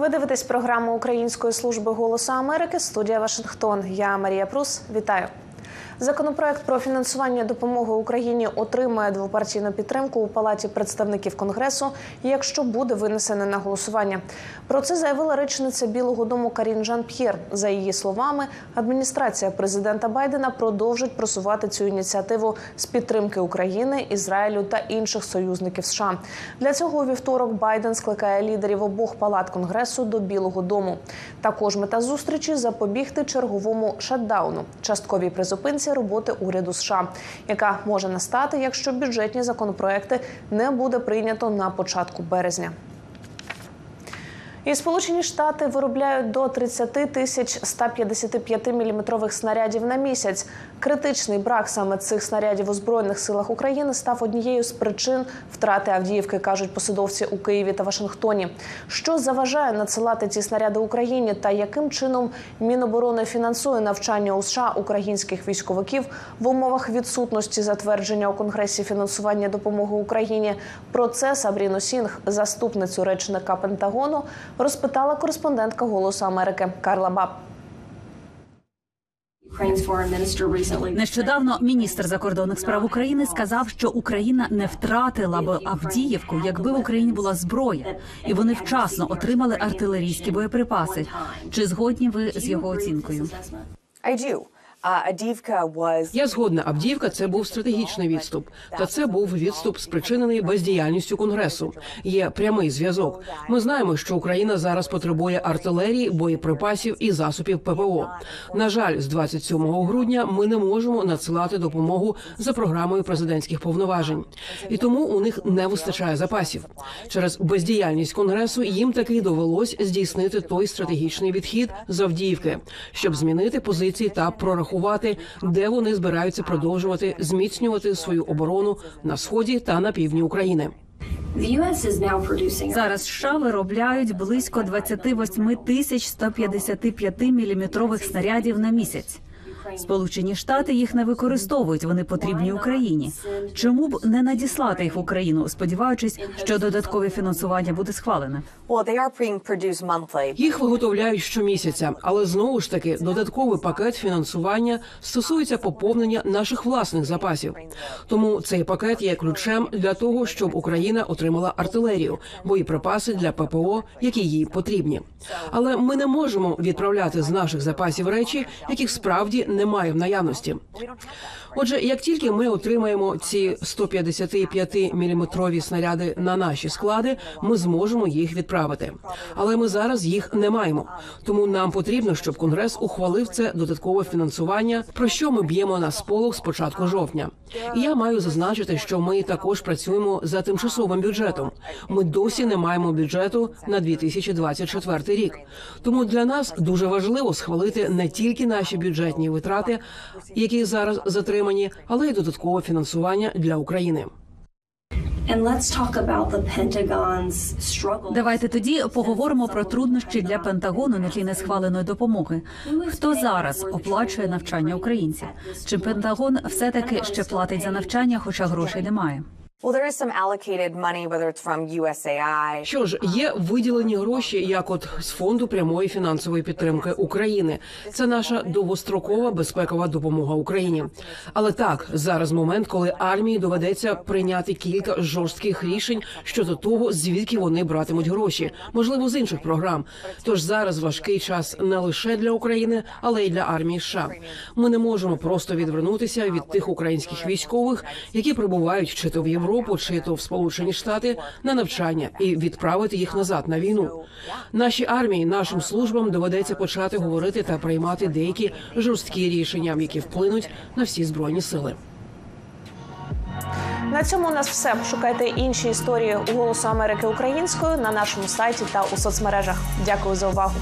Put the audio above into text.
Ви дивитесь програму Української служби голосу Америки. Студія Вашингтон. Я Марія Прус. Вітаю. Законопроект про фінансування допомоги Україні отримає двопартійну підтримку у палаті представників конгресу, якщо буде винесене на голосування. Про це заявила речниця Білого Дому Карін Жан П'єр. За її словами, адміністрація президента Байдена продовжить просувати цю ініціативу з підтримки України, Ізраїлю та інших союзників США. Для цього у вівторок Байден скликає лідерів обох палат конгресу до Білого Дому. Також мета зустрічі запобігти черговому шатдауну, частковій призупинці роботи уряду США, яка може настати, якщо бюджетні законопроекти не буде прийнято на початку березня. І Сполучені Штати виробляють до 30 тисяч 155 міліметрових снарядів на місяць. Критичний брак саме цих снарядів у збройних силах України став однією з причин втрати Авдіївки, кажуть посадовці у Києві та Вашингтоні. Що заважає надсилати ці снаряди Україні, та яким чином Міноборони фінансує навчання у США українських військовиків в умовах відсутності затвердження у Конгресі фінансування допомоги Україні? Про це Сабріну Сінг, заступницю речника Пентагону розпитала кореспондентка Голосу Америки Карла Баб. Нещодавно міністр закордонних справ України сказав, що Україна не втратила б Авдіївку, якби в Україні була зброя, і вони вчасно отримали артилерійські боєприпаси. Чи згодні ви з його оцінкою? Я згодна. Авдіївка це був стратегічний відступ, та це був відступ спричинений бездіяльністю конгресу. Є прямий зв'язок. Ми знаємо, що Україна зараз потребує артилерії, боєприпасів і засобів ППО. На жаль, з 27 грудня ми не можемо надсилати допомогу за програмою президентських повноважень, і тому у них не вистачає запасів. Через бездіяльність конгресу їм таки довелось здійснити той стратегічний відхід з Авдіївки, щоб змінити позиції та прорахувати рахувати, де вони збираються продовжувати зміцнювати свою оборону на сході та на півдні України. Зараз США виробляють близько 28 тисяч 155 міліметрових снарядів на місяць. Сполучені Штати їх не використовують. Вони потрібні Україні. Чому б не надіслати їх в Україну, сподіваючись, що додаткове фінансування буде схвалене? Їх виготовляють щомісяця, але знову ж таки додатковий пакет фінансування стосується поповнення наших власних запасів. Тому цей пакет є ключем для того, щоб Україна отримала артилерію, боєприпаси для ППО, які їй потрібні. Але ми не можемо відправляти з наших запасів речі, яких справді немає в наявності. Отже, як тільки ми отримаємо ці 155 міліметрові снаряди на наші склади, ми зможемо їх відправити. Але ми зараз їх не маємо. Тому нам потрібно, щоб конгрес ухвалив це додаткове фінансування, про що ми б'ємо на сполох з початку жовтня. Я маю зазначити, що ми також працюємо за тимчасовим бюджетом. Ми досі не маємо бюджету на 2024 рік. Тому для нас дуже важливо схвалити не тільки наші бюджетні витрати, які зараз затримані, але й додаткове фінансування для України. Давайте тоді поговоримо про труднощі для Пентагону на тлі несхваленої допомоги. Хто зараз оплачує навчання українців? Чи Пентагон все таки ще платить за навчання, хоча грошей немає? Що ж, є виділені гроші, як от з фонду прямої фінансової підтримки України. Це наша довгострокова безпекова допомога Україні. Але так зараз момент, коли армії доведеться прийняти кілька жорстких рішень щодо того, звідки вони братимуть гроші, можливо, з інших програм. Тож зараз важкий час не лише для України, але й для армії. США. ми не можемо просто відвернутися від тих українських військових, які прибувають чи то в Європу. Європу чи то в Сполучені Штати на навчання і відправити їх назад на війну. Нашій армії, нашим службам доведеться почати говорити та приймати деякі жорсткі рішення, які вплинуть на всі збройні сили. На цьому у нас все. Шукайте інші історії у Голосу Америки українською на нашому сайті та у соцмережах. Дякую за увагу.